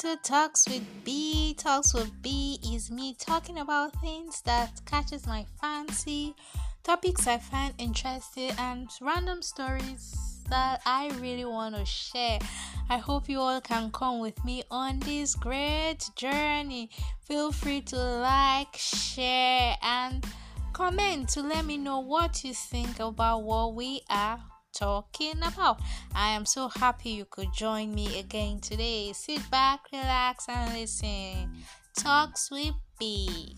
to Talks with B. Talks with B is me talking about things that catches my fancy, topics I find interesting, and random stories that I really want to share. I hope you all can come with me on this great journey. Feel free to like, share, and comment to let me know what you think about what we are talking about. I am so happy you could join me again today. Sit back, relax, and listen. Talks with B.